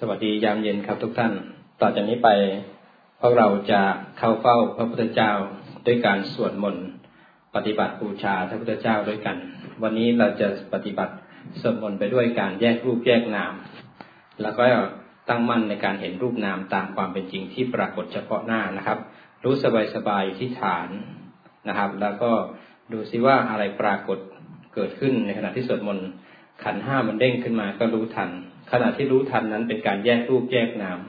สวัสดียามเย็นครับทุกท่าน ต่อจากนี้ไปพวกเราจะเข้าเฝ้าพระพุทธเจ้าด้วยการสวดมนต์ปฏิบัติบูชาพระพุทธเจ้าด้วยกัน วันนี้เราจะปฏิบัติสวดมนต์ไปด้วยการแยกรูปแยกนาม แล้วก็ตั้งมั่นในการเห็นรูปนามตามความเป็นจริงที่ปรากฏเฉพาะหน้านะครับ รู้สบายสบายที่ฐานนะครับ แล้วก็ดูซิว่าอะไรปรากฏเกิดขึ้นในขณะที่สวดมนต์ขันห้ามันเด้งขึ้นมาก็รู้ทัน ขณะที่รู้ทันนั้นเป็นการแยกรูปแยกนาม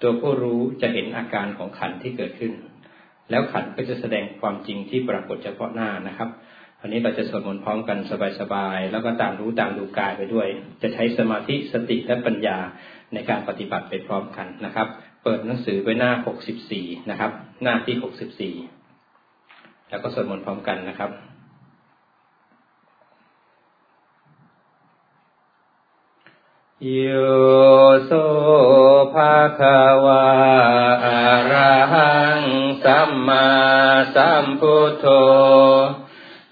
ตัวผู้รู้จะเห็นอาการของขันที่เกิดขึ้น แล้วขันก็จะแสดงความจริงที่ปรากฏเฉพาะหน้านะครับอันนี้เราจะสวดมนต์พร้อมกันสบายๆ แล้วก็ตามรู้ตามดูกายไปด้วย จะใช้สมาธิสติและปัญญาในการปฏิบัติไปพร้อมกันนะครับ เปิดหนังสือไปหน้า 64 นะครับ หน้าที่ 64 แล้วก็สวดมนต์พร้อมกันนะครับ โยโสภาควาอะระหังสัมมาสัมพุทโธ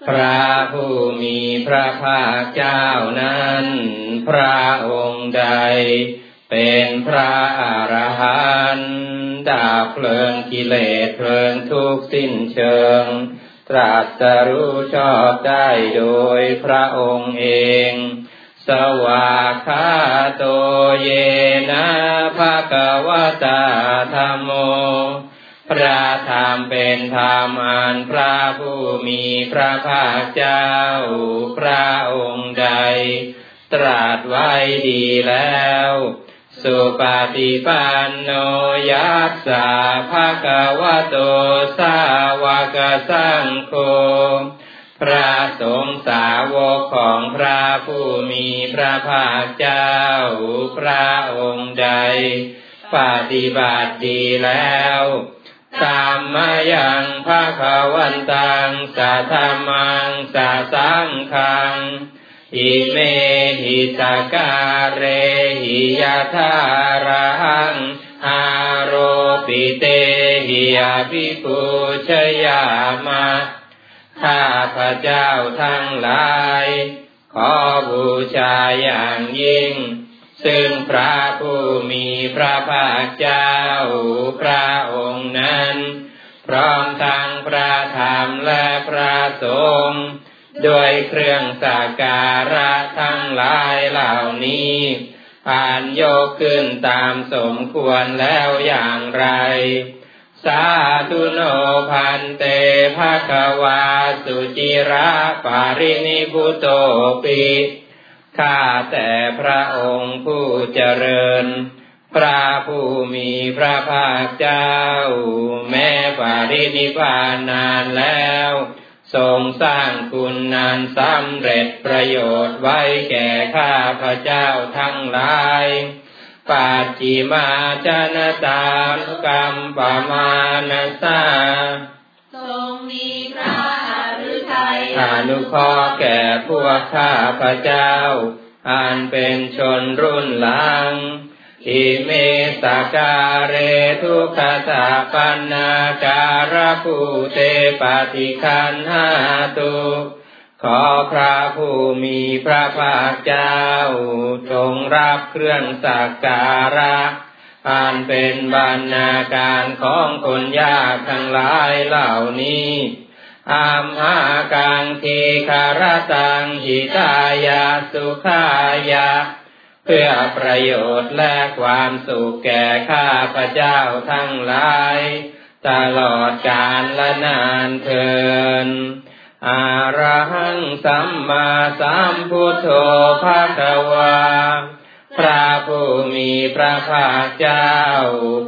พระผู้มีพระภาคเจ้านั้น พระองค์ใด เป็นพระอรหันต์ดาบเพลิงกิเลสเพลิงทุกสิ้นเชิง ตรัสรู้ชอบได้โดยพระองค์เอง สวากาโตเยนะภะคะวะตาธรรมโม พระธรรมเป็นธรรมอันพระผู้มีพระภาคเจ้า พระองค์ใด ตรัสไว้ดีแล้ว สุปฏิปันโนยัสสะภะคะวะโตสาวกสังโฆ พระสงฆ์สาวกของพระผู้มีพระภาคเจ้า พระองค์ใด ปฏิบัติดีแล้วตามมายังพระขวันตังสัทธมังสัสังคังอิเมหิตาการเรหิยาธารังอาโรปิเตหิยาภิปุชยามะ ข้าพระเจ้าทั้งหลาย ขอบูชาอย่างยิ่ง ซึ่งพระผู้มีพระภาคเจ้าพระองค์นั้น พร้อมทั้งพระธรรมและพระสงฆ์ด้วยเครื่องสักการะทั้งหลายเหล่านี้ผ่านยกขึ้นตามสมควรแล้วอย่างไร สาธุโนพันเตภะคะวาสุจิระปารินิพุโตปิข้าแต่พระองค์ผู้เจริญ พระผู้มีพระภาคเจ้า แม้ปารินิพานนานแล้ว ทรงสร้างคุณนานสำเร็จประโยชน์ไว้แก่ข้าพระเจ้าทั้งหลาย ปัจจิมาจนตานุกรรมปมานัสาทรงมีพระอฤทัยอนุเคราะห์แก่พวกข้าพระเจ้า อันเป็นชนรุ่นหลังอิเมสการเรทุกขตาปันนาการภูเตปฏิคันหาตุ ขอพระผู้มีพระภาคเจ้า จงรับเครื่องสักการะ อันเป็นบรรณาการของคนยากทั้งหลายเหล่านี้อามหากังทีคารตังหิตายาสุขายา เพื่อประโยชน์และความสุขแก่ข้าพระเจ้าทั้งหลาย ตลอดกาลและนานเทิน อาระหังสัมมาสัมพุทโธภาควาพระผู้มีพระภาคเจ้า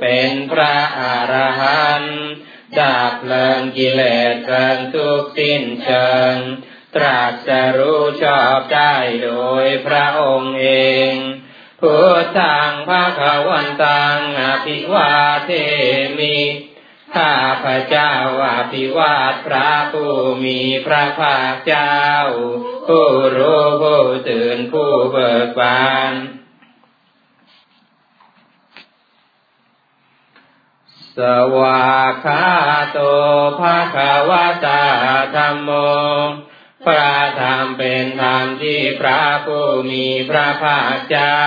เป็นพระอรหันต์ดับเพลิงกิเลสเกินทุกสิ้นเชิง ตรัสรู้ชอบได้โดยพระองค์เองพุทธังภาควันตังอภิวาเทมิ ข้าพระเจ้าอภิวาทพระผู้มีพระภาคเจ้า ผู้รู้ผู้ตื่นผู้เบิกบานสวาคาโตภะคะวะตาธรรมโม พระธรรมเป็นธรรมที่พระผู้มีพระภาคเจ้า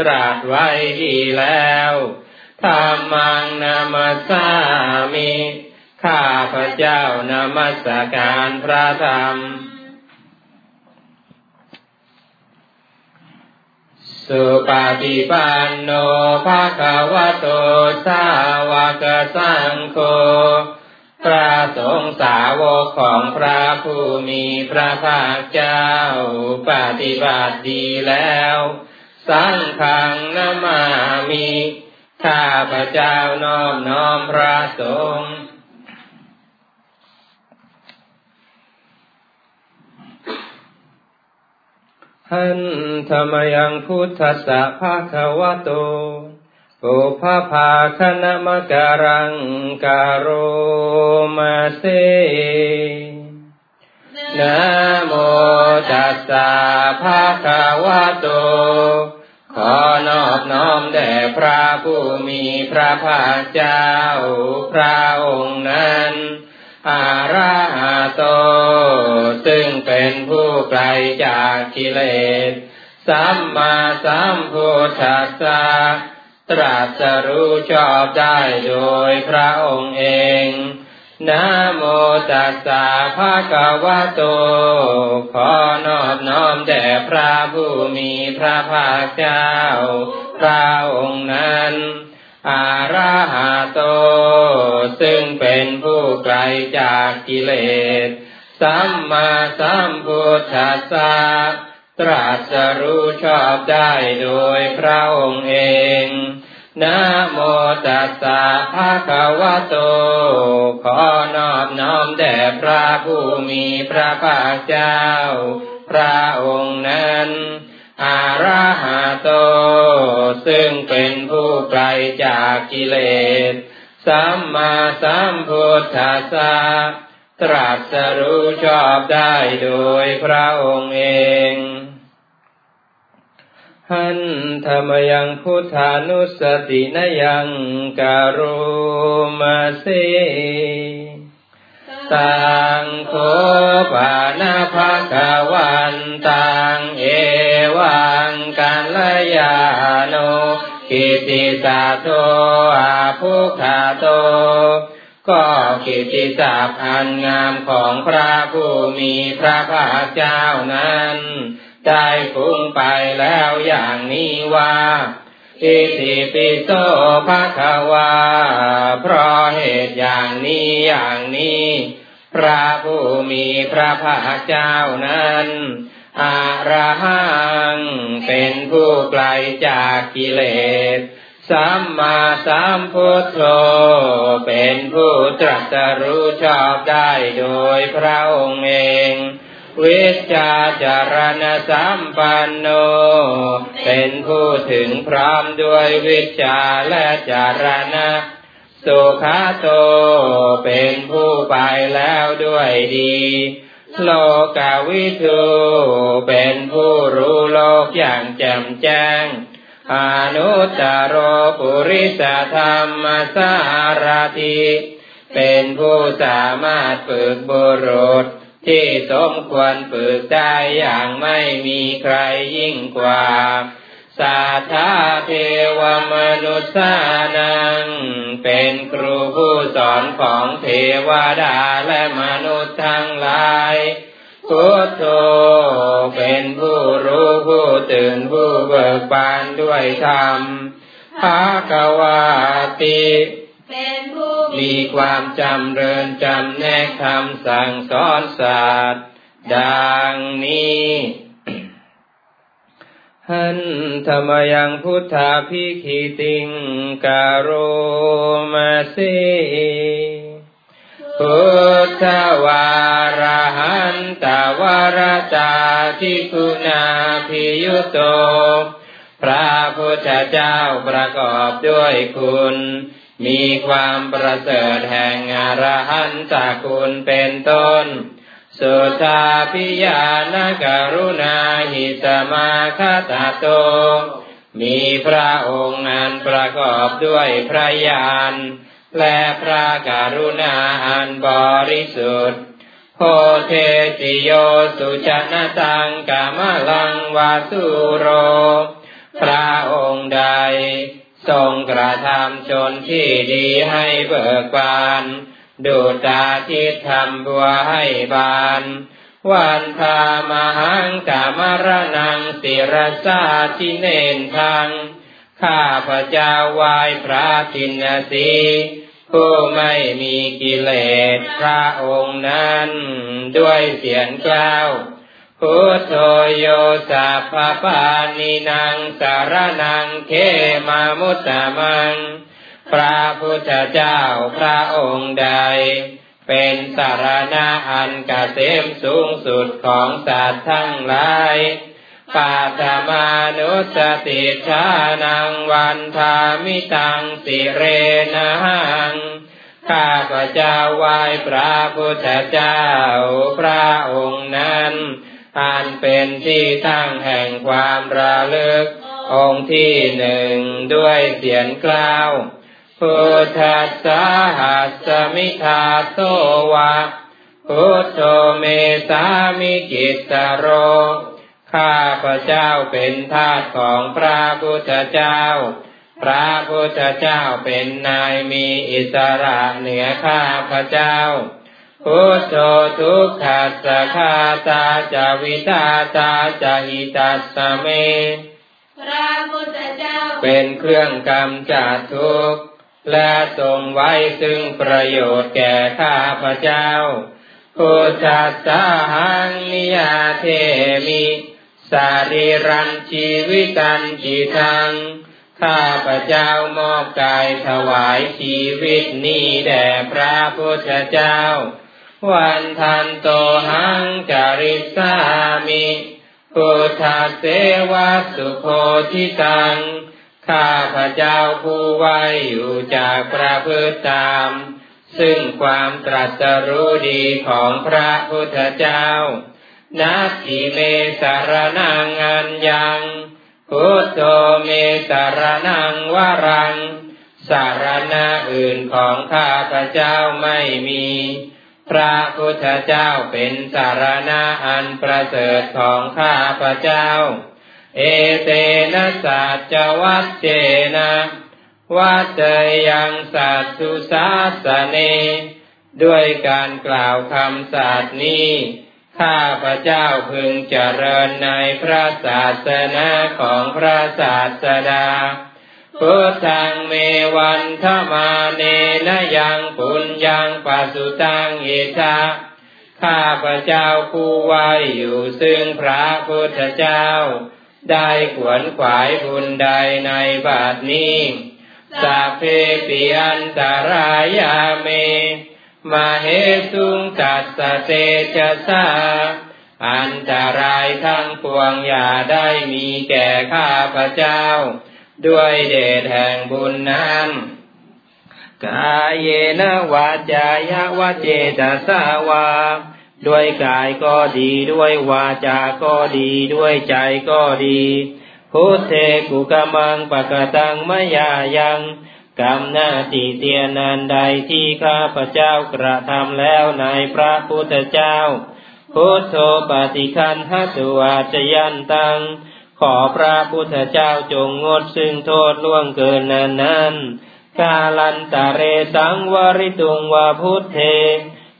ตรัสไว้ดีแล้ว ธรรมังนามัสสามิข้าพระเจ้านามัสการพระธรรม สุปฏิปันโนภะควโตสาวกสังโฆพระสงฆ์สาวกของพระผู้มีพระภาคเจ้า ปฏิบัติดีแล้ว สังฆังนามามิ ข้าพระเจ้านอบน้อมพระสงฆ์หันธรรมยังพุทธสะภาควะโตปุพพาคณมการังการโรมาเซนะโมตัสสะภะคะวะโต ขอนอบน้อมแด่พระผู้มีพระภาคเจ้า พระองค์นั้นอาราหะโต ซึ่งเป็นผู้ไกลจากกิเลส สัมมาสัมพุทธัสสะตรัสรู้ชอบได้โดยพระองค์เอง นะโมตัสสะภะคะวะโต ขอนอบน้อมแด่พระผู้มีพระภาคเจ้า พระองค์นั้น อาราหะโต ซึ่งเป็นผู้ไกลจากกิเลส สัมมาสัมพุทธัสสะ ตรัสรู้ชอบได้โดยพระองค์เอง นะโมตัสสะภะคะวะโต ขอนอบน้อมแด่พระผู้มีพระภาคเจ้า พระองค์นั้น อาราหะโต ซึ่งเป็นผู้ไกลจากกิเลส สัมมาสัมพุทธัสสะตรัสรู้ชอบได้โดยพระองค์เอง หันธรรมยังพุทธานุสตินยังการุมาเสตังโคปานาภาควันตังเอวังกันลยาโนกิติสาโตอาภุคาโต ก็กิติศัพท์อันงามของพระผู้มีพระภาคเจ้านั้น ได้ฟุ้งไปแล้วอย่างนี้ว่าอิติปิโสภะคะวา เพราะเหตุอย่างนี้อย่างนี้ พระผู้มีพระภาคเจ้านั้นอาระหังเป็นผู้ไกลจากกิเลส สัมมาสัมพุทโธเป็นผู้ตรัสรู้ชอบได้โดยพระองค์เอง วิชาจารณสัมปันโน เป็นผู้ถึงพร้อมด้วยวิชาและจารณะ สุขาโต เป็นผู้ไปแล้วด้วยดี โลกาวิทูเป็นผู้รู้โลกอย่างแจ่มแจ้งอนุตตรปุริสธรรมสารติ เป็นผู้สามารถฝึกบุรุษ ที่สมควรฝึกได้อย่างไม่มีใครยิ่งกว่า สาธาเทวมนุษานัง เป็นครูผู้สอนของเทวดาและมนุษย์ทั้งหลายพุทโธเป็นผู้รู้ผู้ตื่นผู้เบิกบานด้วยธรรมภาควาติ เป็นผู้ มีความจำเริญจำแนกคำสั่งสอนศาสตร์ดังนี้หันธรรมยังพุทธาพิคิติงการโรมาเสพุทธวารหันตวารตาทิคุณาพิยุโต พระพุทธเจ้าประกอบด้วยคุณ มีความประเสริฐแห่งอรหันตคุณเป็นต้น สุตาพิยานกรุณาหิตมาคตาโต มีพระองค์อันประกอบด้วยพระญาณและพระกรุณาอันบริสุทธิ์โพเทติโยสุจนะตังกามลังวาสุโร พระองค์ใด ทรงกระทำชนที่ดีให้เบิกบาน ดูตาทิศทำบัวให้บาน วันทามหังกามรนังสิรสาทิเนนทังข้าพระเจ้าวายพระทินสีผู้ไม่มีกิเลสพระองค์นั้น ด้วยเสียงกล่าว พุทโธโยสัพพานินางสารนังเขมามุตตะมัง พระพุทธเจ้าพระองค์ใด เป็นสารณะอันกเกษมสูงสุดของสัตว์ทั้งหลายปาตมานุสติชานังวันทามิตังสิเรนังข้าพระเจ้าไหว้พระพุทธเจ้าพระองค์นั้น อันเป็นที่ตั้งแห่งความระลึก องค์ที่หนึ่งด้วยเสียงกล่าวพุทธัสสะหัสมิทาโตวะพุทโธเมสามิกิตโร ข้าพระเจ้าเป็นทาสของพระพุทธเจ้า พระพุทธเจ้าเป็นนายมีอิสระเหนือข้าพระเจ้า พุทโธทุกขัสสะคาตาจาวิตาตาจาหิตัสสะเม พระพุทธเจ้าเป็นเครื่องกำจัดทุกข์และทรงไว้ซึ่งประโยชน์แก่ข้าพระเจ้าพุทธัสสะหังนิยาเทมิสารีรันชีวิตันจิทัง ข้าพระเจ้ามอบกายถวายชีวิตนี้แด่พระพุทธเจ้า วันทันโตหังจาริสามิพุทธเสวะสุโคทิตัง ข้าพระเจ้าผู้ไว้อยู่จากพระพุทธตาม ซึ่งความตรัสรู้ดีของพระพุทธเจ้านัตถิเมสารนังอันยังพุทโธเมสารนังวรัง สารณะอื่นของข้าพระเจ้าไม่มี พระพุทธเจ้าเป็นสารณะอันประเสริฐของข้าพระเจ้า เอเตนะสัจวัตเจนะวัจเจยังสัตสุสาสเน ด้วยการกล่าวคำสัตย์นี้ ข้าพระเจ้าพึงเจริญในพระศาสนาของพระศาสดา พุทธังเมวันทมาเนนยังปุญญังปัสุตังอิทาข้าพระเจ้าผู้ไว้อยู่ซึ่งพระพุทธเจ้า ได้ขวนขวายบุญใดในบาทนี้สัพเพปิอันตรายาเม มาเหตุงจัสสเตจะสาอันตรายทั้งปวงอย่าได้มีแก่ข้าพระเจ้า ด้วยเดชแห่งบุญนั้นกายเยนะวาจายะวะเจตสาวา ด้วยกายก็ดีด้วยวาจาก็ดีด้วยใจก็ดีพุทเทกุกมังปะกตังมยายังกรรมหน้าที่เตียนันใดที่ข้าพระเจ้ากระทำแล้วในพระพุทธเจ้า พุทโธปฏิคันหัตุอาจยันตัง ขอพระพุทธเจ้าจงงดซึ่งโทษล่วงเกินนั้นนั้นกาลันตะเรสังวริตุงวาพุทเท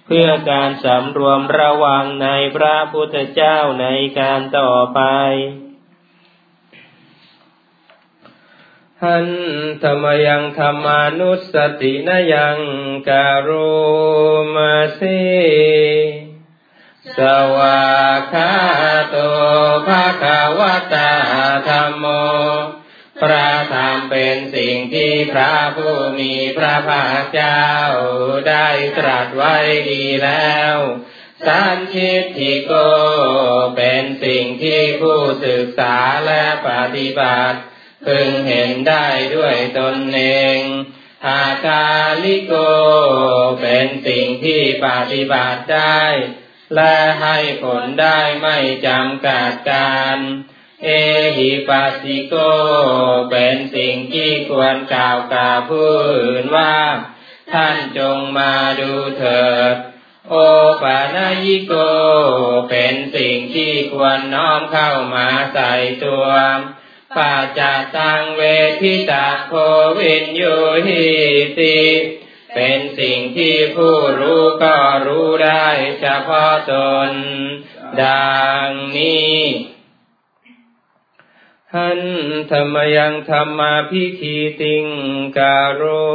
เพื่อการสำรวมระวังในพระพุทธเจ้าในการต่อไปหันธรรมยังธรรมานุสตินยังการุมาสี สวาคาโตภาคาวตาธรรมโม พระธรรมเป็นสิ่งที่พระผู้มีพระภาคเจ้าได้ตรัสไว้ดีแล้ว สันทิฏฐิโกเป็นสิ่งที่ผู้ศึกษาและปฏิบัติ พึงเห็นได้ด้วยตนเองหากาลิโกเป็นสิ่งที่ปฏิบัติได้ และให้ผลได้ไม่จำกัดการเอหิปัสสิโก เป็นสิ่งที่ควรกล่าวกับผู้อื่นว่า ท่านจงมาดูเถิด โอปานายิโก เป็นสิ่งที่ควรน้อมเข้ามาใส่ตัวปัจจตังเวทิตาโควินยูหิติ เป็นสิ่งที่ผู้รู้ก็รู้ได้เฉพาะตน ดังนี้หันธรรมยังธรรมาพิคีติงการุ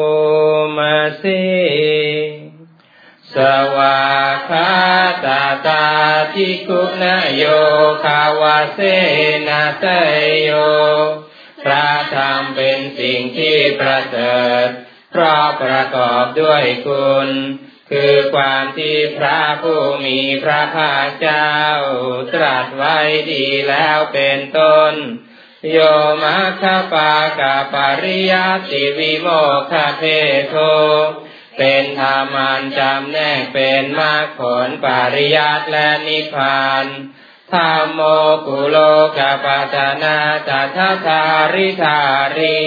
มาเสสวาคาตาตาทิกุณโยคาวาเสนาเตโยพระธรรมเป็นสิ่งที่ประเสริฐ เพราะประกอบด้วยคุณ คือความที่พระผู้มีพระภาคเจ้า ตรัสไว้ดีแล้วเป็นต้น โยมาคปากาปริยติวิโมคเพโทเป็นธรรมันจำแนกเป็นมรรคผลปริยัติและนิพพานธรรมโมกุโลกปัตนาจัตถาริธารี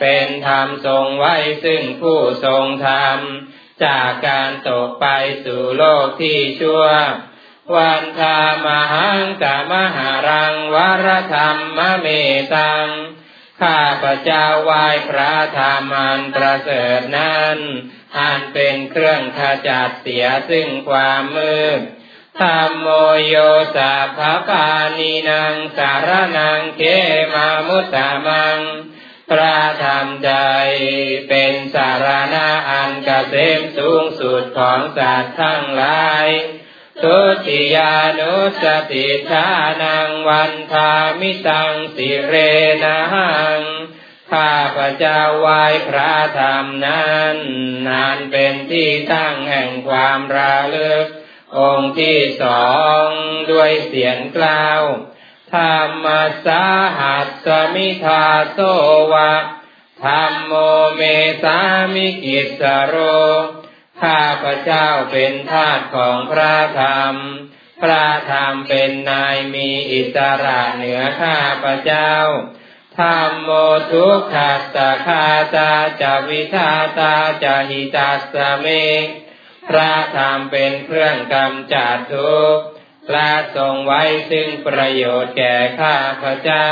เป็นธรรมทรงไว้ซึ่งผู้ทรงธรรม จากการตกไปสู่โลกที่ชั่ว วันธามหังกามหารังวรธรรมมเมตัง ข้าพระเจ้าไหว้พระธรรมันประเสริฐนั้นอันเป็นเครื่องขจัดเสียซึ่งความมืดธรรมโมโยสาภาปานีนังสารนังเกมามุตตมัง พระธรรมใดเป็นสารณะอันกเกษมสูงสุดของสัตว์ทั้งหลาย ทุติยานุสสะติฏฐานังวันทามิตังสิเรนะหังข้าพเจ้าไหว้พระธรรมนั้น อันเป็นที่ตั้งแห่งความระลึก องค์ที่สองด้วยเศียรเกล้า ธัมมัสสาหัสมิทาโสวะธัมโมเมสามิกิสสะโร ข้าพระเจ้าเป็นทาสของพระธรรม พระธรรมเป็นนายมีอิสระเหนือข้าพระเจ้าธรรมโมทุกขัสสะคาตาจะวิทาตาจะหิตาสเม พระธรรมเป็นเครื่องกำจัดทุกข์ ละทรงไว้ซึ่งประโยชน์แก่ข้าพระเจ้า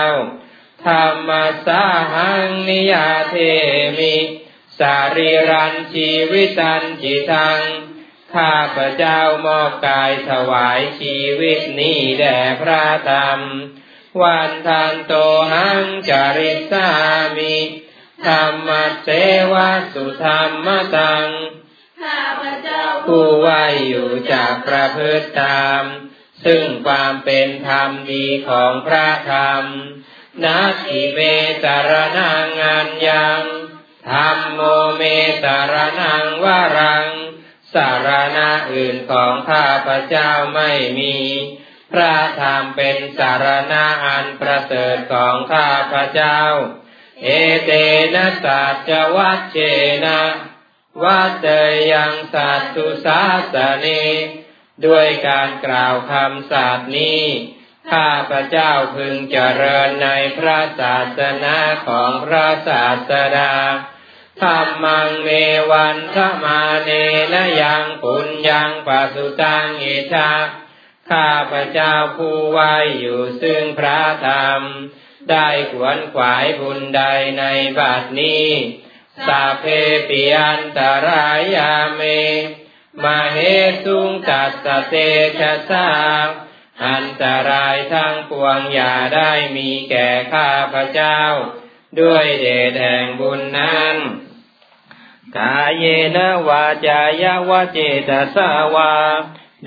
ธรรมสาหังนิยาเทมิ สารีรันชีวิตันจิตัง ข้าพระเจ้ามอบกายถวายชีวิตนี้แด่พระธรรม วันทันโตหังจาริสามิธรรมเสวะสุธรรมตัง ข้าพเจ้าผู้ไหวอยู่จากประพฤติธรรม ซึ่งความเป็นธรรมดีของพระธรรมนักอิเมตรนังงานยังธรรมโมเมตรนังวารัง สารณะอื่นของข้าพเจ้าไม่มี พระธรรมเป็นสารณะอันประเสริฐของข้าพระเจ้า เอเตนะสัจวัชเชนะวัตยังสัตตุสาสเน ด้วยการกล่าวคำสัตย์นี้ ข้าพระเจ้าพึงเจริญในพระศาสนาของพระศาสดาธรรมังเมวันขมาเนนยังปุญญังปัสุตังอิชาข้าพระเจ้าผู้ไหวอยู่ซึ่งพระธรรม ได้ขวนขวายบุญใดในบัดนี้ สาเพปิอันตรายาเม มาเหตุงตัสเตชะสาอันตรายทั้งปวงอย่าได้มีแก่ข้าพระเจ้า ด้วยเดชแห่งบุญนั้นกายเยนะวาจายะวะเจตสาวา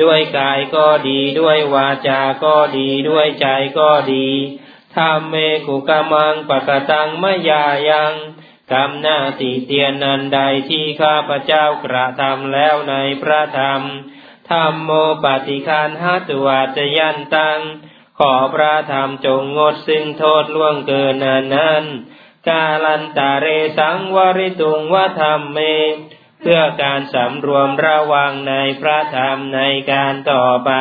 ด้วยกายก็ดีด้วยวาจา ก็ดีด้วยใจก็ดีทำเมกุกมังปะกตังมยายัง กรรมหน้าติเตียนนันใดที่ข้าพระเจ้ากระทำแล้วในพระธรรมธรรมโมปฏิคันหัตวาจยันตัง ขอพระธรรมจงงดซึ่งโทษล่วงเกินนั้นนั้นกาลันตาเรสังวริตุงวธรรมเม เพื่อการสำรวมระวังในพระธรรมในการต่อไป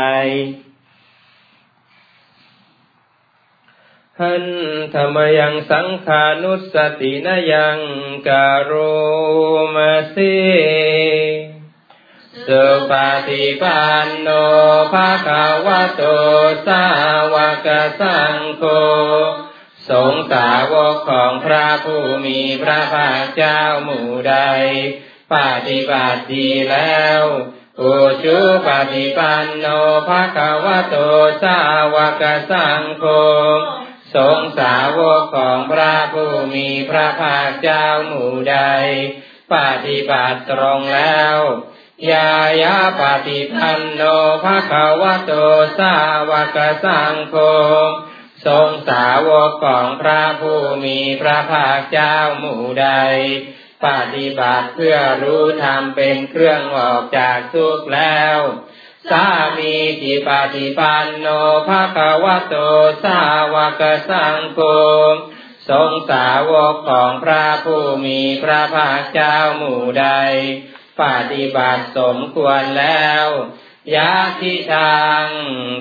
หันธรรมยังสังขานุสตินยังการุมาสีสสุปฏิปันโนภะคะวะโตสาวกสังโฆสงสาวกของพระผู้มีพระภาคเจ้าหมู่ใด ปฏิบัติดีแล้วอุชุปฏิปันโนภะคะวะโตสาวกสังโฆ สงสาวกของพระผู้มีพระภาคเจ้าหมู่ใด ปฏิบัติตรงแล้วยายาปฏิปันโนภะคะวะโตสาวกสังโฆทรงสาวกของพระผู้มีพระภาคเจ้าหมู่ใด ปฏิบัติเพื่อรู้ธรรมเป็นเครื่องออกจากทุกข์แล้ว สามีจิปฏิปันโนภะคะวะโตสาวกสังโฆทรงสาวกของพระผู้มีพระภาคเจ้าหมู่ใด ปฏิบัติสมควรแล้วยาทิทาง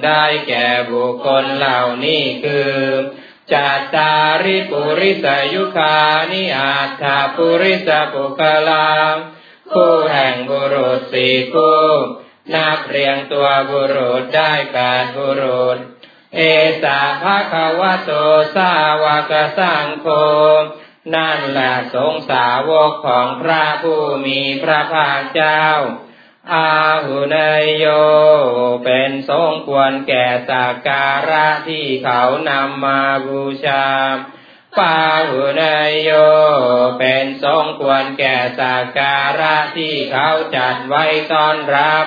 ได้แก่บุคคลเหล่านี้คือจัตตาริปุริสยุคานิอาถาปุริสปุกลาคู่แห่งบุรุษสี่คู่ นับเรียงตัวบุรุษได้แปดบุรุษ เอสาภะคะวะโตสาวกสังโฆนั่นแหละสงสาวกของพระผู้มีพระภาคเจ้า อาหุเนยโย เป็นสงควรแก่สักการะที่เขานำมาบูชา ปาหุเนยโย เป็นสงควรแก่สักการะที่เขาจัดไว้ต้อนรับ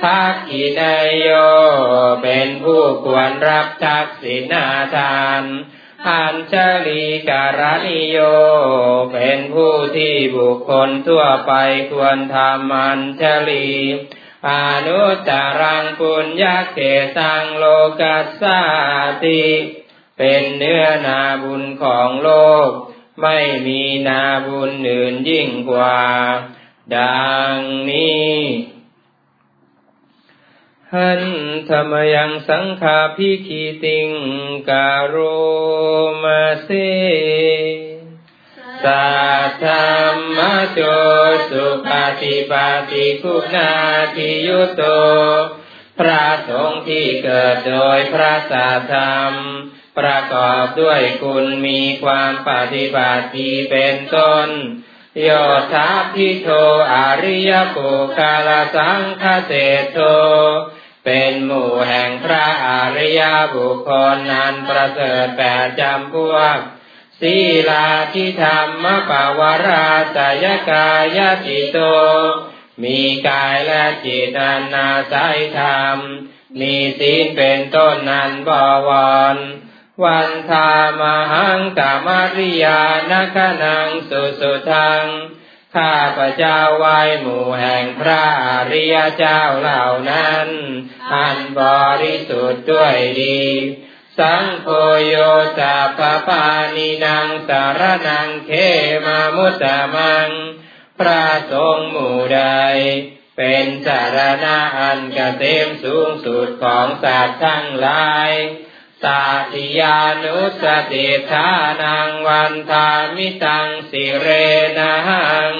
ทักขิเนยโย เป็นผู้ควรรับทักษิณาทานอัญชลีการณิโย เป็นผู้ที่บุคคลทั่วไปควรทำอัญชลีอนุตตรังปุญญาเขตังโลกัสสาติ เป็นเนื้อนาบุญของโลก ไม่มีนาบุญอื่นยิ่งกว่า ดังนี้ หันธรรมยังสังขาพิคีติงการุมาเสสัทธรรมโจสุปฏิปฏิคุณาทิยุโต พระสงฆ์ที่เกิดโดยพระสาธรรม ประกอบด้วยคุณมีความปฏิบัติเป็นต้นโยธาพิโทอริยปุกาลสังคเสโท เป็นหมู่แห่งพระอริยบุคคลนั้นประเสริฐแปดจำพวกศีลาทิธรรมปาวราสยกายจิโต มีกายและจิตอันนาศัยธรรม มีศีลเป็นต้นนันบวร วันธามหังกามริยานคนังสุสุทัง ข้าพระเจ้าไหวหมู่แห่งพระอริยเจ้าเหล่านั้น อันบริสุทธิ์ด้วยดี สังโฆโยสัพพานินางสารนังเขมามุตตมัง พระสงฆ์หมู่ใด เป็นสารณะอันกเกษมสูงสุดของสัตว์ทั้งหลาย ตาติยานุสติทานังวันทามิตังสิเรนัง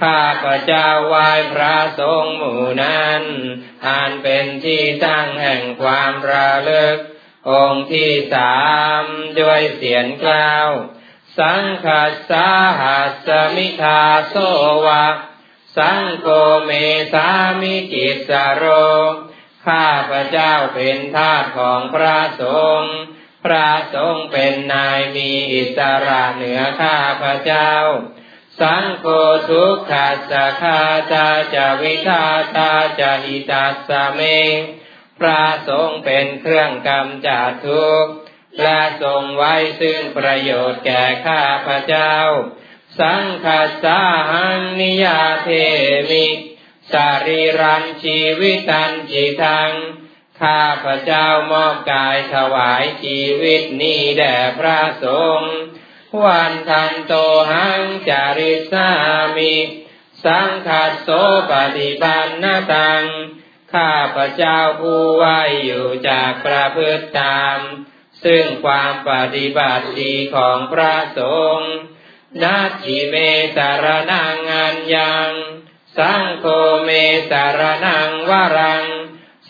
ข้าพระเจ้าไหวพระสงฆ์หมู่นั้นอันเป็นที่ตั้งแห่งความระลึก องค์ที่สามด้วยเสียงกล่าว สังคัสสาหัสมิทาโสวะ สังโกเมสามิกิสโร ข้าพระเจ้าเป็นทาสของพระสงฆ์พระสงฆ์เป็นนายมีอิสระเหนือข้าพระเจ้า สังโฆทุกขัสสะคาตาจะวิทาตาจะหิตัสเมงพระสงฆ์เป็นเครื่องกำจัดทุกข์และทรงไว้ซึ่งประโยชน์แก่ข้าพระเจ้า สังคัสสาหังนิยาเทมิ สรีรันชีวิตันจิทัง ข้าพระเจ้ามอบกายถวายชีวิตนี้แด่พระสงฆ์ วันทันโตหังจาริสามิ สังคัสโสปฏิปันนตัง ข้าพระเจ้าผู้ไหวอยู่จากประพฤติตาม ซึ่งความปฏิบัติดีของพระสงฆ์นัตถิเมสารนังอันยัง สังโฆเมสารนังวรัง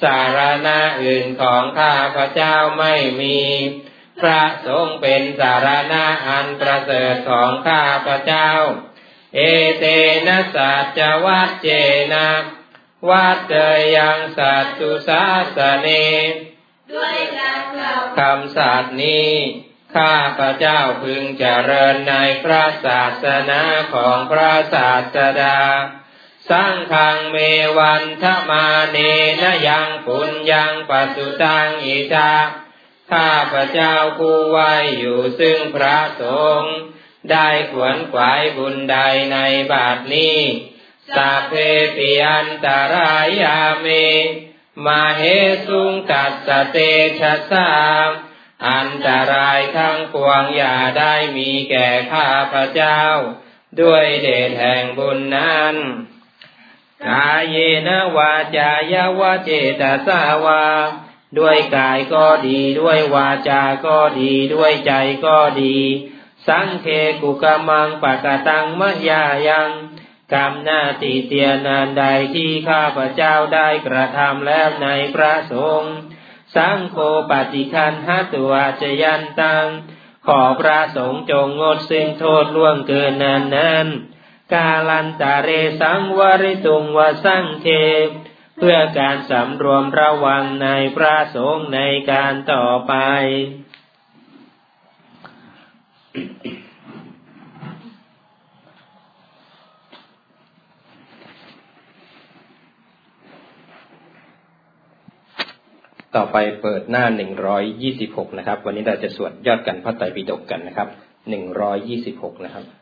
สารณะอื่นของข้าพระเจ้าไม่มี พระสงฆ์เป็นสารณะอันประเสริฐของข้าพระเจ้า เอเตนะสัจวัตเจนะวัดเจยังสัตตุสาสเน ด้วยการกล่าวคำสัตย์นี้ ข้าพระเจ้าพึงเจริญในพระศาสนาของพระศาสดา สังฆังเมวันทมาเนนยังปุญญังปัสสุตังอิชาข้าพระเจ้าผู้ไว้อยู่ซึ่งพระสงฆ์ได้ขวนขวายบุญใดในบาทนี้สัพเพปิอันตรายาเมมาเหสุงกัสสะเตชะสามอันตรายทั้งปวงอย่าได้มีแก่ข้าพระเจ้า ด้วยเดชแห่งบุญนั้น กายเยนะวาจายาวาเจตสาวา ด้วยกายก็ดีด้วยวาจาก็ดีด้วยใจก็ดี สังเคกุกมังปะกะตังมะยายังกรรมหน้าติเตียนานใดที่ข้าพระเจ้าได้กระทำแล้วในพระสงฆ์สังโฆปฏิคันหาตัวจยันตัง ขอพระสงฆ์จงงดซึ่งโทษล่วงเกินนานนั้น กาลันตาเรสังวริตุงวสังเคปเพื่อการสำรวมระวังในพระสงฆ์ในการต่อไปต่อไปเปิดหน้าหนึ่งร้อยยี่สิบหกนะครับ วันนี้เราจะสวดยอดกันพระไตรปิฎกกันนะครับหนึ่งร้อยยี่สิบหกนะครับ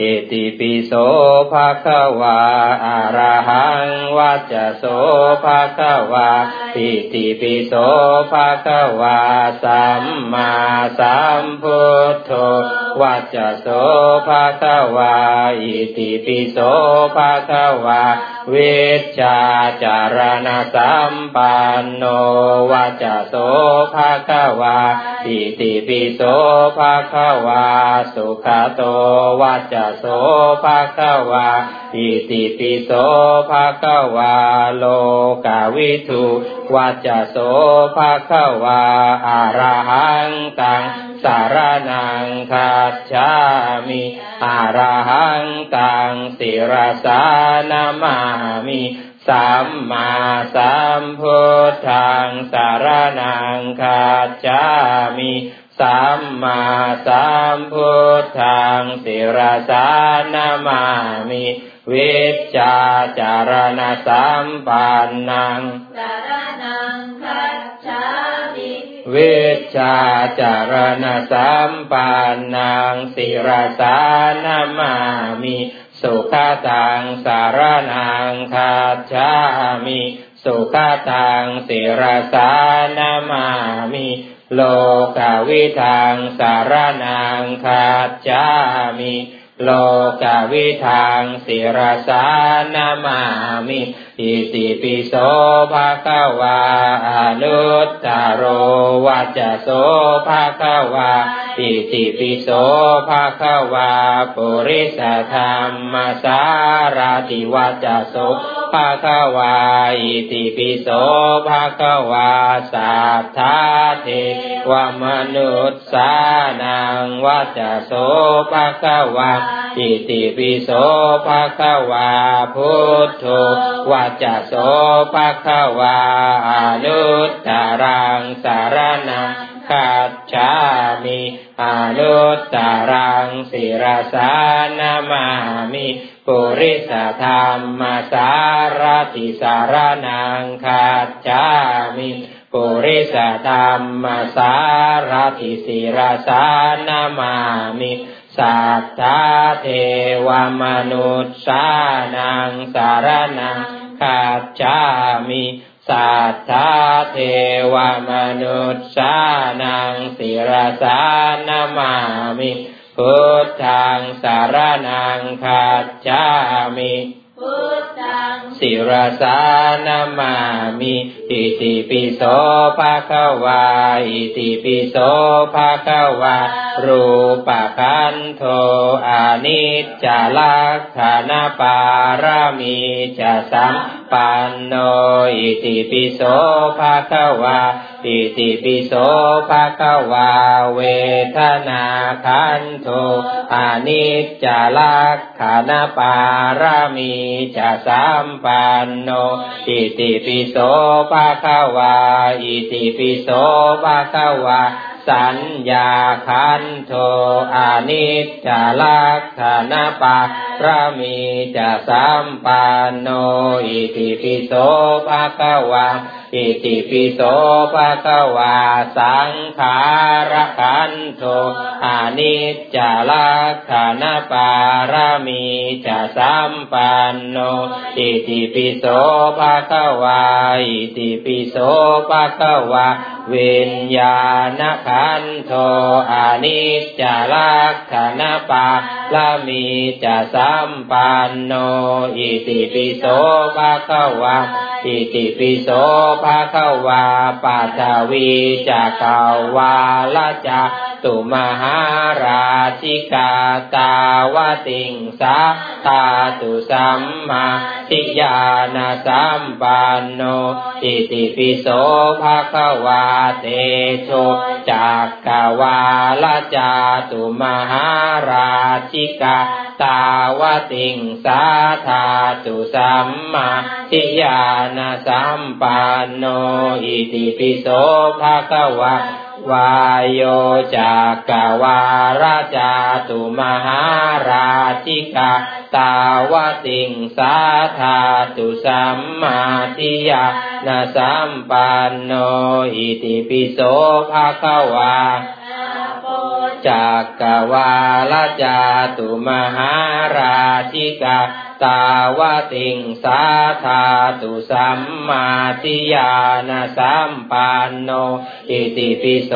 อิติปิโสภะคะวาอะระหังวัจจโสภะคะวาอิติปิโสภะคะวาสัมมาสัมพุทโธวัจจโสภะคะวาอิติปิโสภะคะวาเวชชาจารณสัมปันโนวัจจโสภะคะวา อิติปิโสภะคะวาสุขโตวัจจโสภะคะวาอิติปิโสภะคะวาโลกาวิทูวัจจโสภะคะวาอะระหังตังสารนังคัจฉามิอะระหังตังสิรสานามามิ สัมมาสัมพุทธังสารนังคัจฉามิสัมมาสัมพุทธังสิรสานามามิวิจจาจารณสัมปันนังสารนังคัจฉามิวิชาจารณสัมปันนังสิรสานามามิ สุขตังสารนังคาจามิสุขตังสิรสานามามิโลกวิทังสารนังคาจามิ โลกาวิทังสิรสานามามิอิติปิโสภะคะวาอนุตตโรวัจโสภะคะวาอิติปิโสภะคะวาปุริสธรรมสารติวัจโส ภะคะวาอิติปิโสภะคะวาสัทธาเทวมนุษย์สานังวัจโสภะคะวาอิติปิโสภะคะวาพุทโธวัจโสภะคะวาอนุตตรังสารนังคัจฉามิอนุตตรังสิรสานามามิ ปุริสธรรมสารติสารนังคาจามิปุริสธรรมสารติสิรสานามามิสัทธาเทวมนุษย์สานังสารนังคาจามิสัทธาเทวมนุษย์สานังสิรสานามามิ พุทธังสารนังคาจามิพุทธังสิรสานามามิอิติปิโสภะคะวาอิติปิโสภะคะวารูปะคันโทอานิจจลักษณปารามีจะสัมปันโนอิติปิโสภะคะวา อิติปิโสภะคะวาเวทนาคันโทอนิจจลักษณปารามีจะสัมปันโนอิติปิโสภะคะวาอิติปิโสภะคะวาสัญญาคันโทอนิจจลักษณปาระมีจะสัมปันโนอิติปิโสภะคะวา อิติปิโสภะคะวาสังขารคันโทอานิจจลักขณปารมีจะสัมปันโนอิติปิโสภะคะวาอิติปิโสภะคะวา วิญญาณขันโทอานิจจลักขณปาละมีจะสัมปันโน อิติปิโสภะคะวะอิติปิโสภะคะวะปัจวีจักวาละจะ ตุมหาราชิกาตาวติงสาตาตุสัมมาทิยานาสัมปันโนอิติปิโสภะคะวาเตโชจักกวาลจาตุมหาราชิกาตาวติงสาธาตุสัมมาทิยานาสัมปันโนอิติปิโสภะคะวา วายโยจากกวาราจาตุมหาราชิกาตาวติงสาธาตุสัมมาทิยานาสัมปันโนอิติปิโสภะคะวาจากกวาลจาตุมหาราชิกา ตาวติงสาธาตุสัมมาทิยานาสัมปันโน อิติปิโส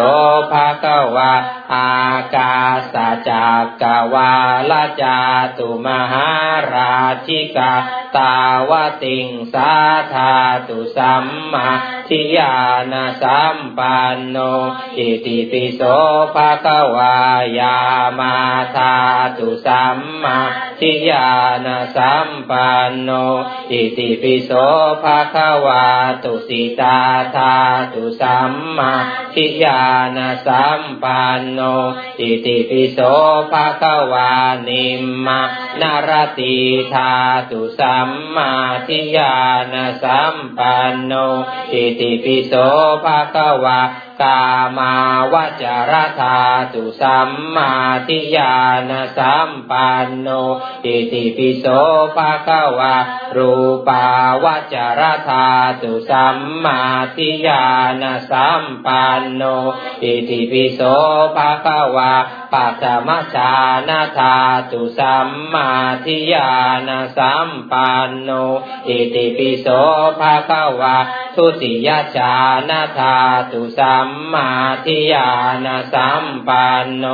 ภะคะวะ อากาสจากกวาลจาตุมหาราชิกาตาวติงสาธาตุสัมมาทิยานาสัมปันโนอิติปิโสภะคะวายามาธาตุสัมมาทิยานาสัมปันโนอิติปิโสภะคะวาตุสิตาธาตุสัมมาทิยานาสัมปันโนติติปิโสภะคะวานิมมานารติธาตุสัมมาทิยานาสัมปันโนติติปิโสภะคะวา กามาวจารธาตุสัมมาทิยานสัมปันโนอิติปิโสภะคะวารูปาวจารธาตุสัมมาทิยานสัมปันโนอิติปิโสภะคะวาปัตมชานาธาตุสัมมาทิยานสัมปันโนอิติปิโสภะคะวาทุติยชานาธาตุสัมมมาทิยานาสัมปันโน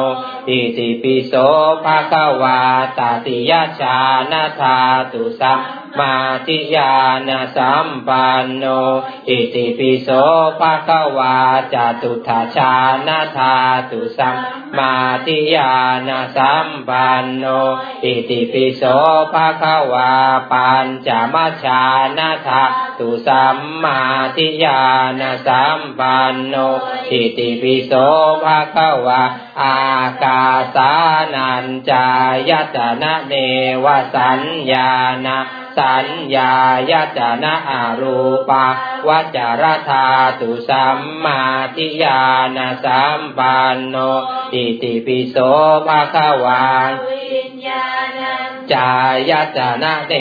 อิติปิโสภะคะวาตติยะชานาธาตุสัม มาทิยานาสัมปันโน อิติปิโสภะคะวาจตุถาชานาธาตุสัมมาทิยานาสัมปันโน อิติปิโสภะคะวาปัญจมัชานาธาตุสัมมาทิยานาสัมปันโน อิติปิโสภะคะวาอากาสานัญจายตนะเนวสัญญาณสัญญายตนะอารูปาวัจรธาตุสัมมาทิญาณสัมปันโนอิติปิโสภะคะวาวิญญาจายตนะเท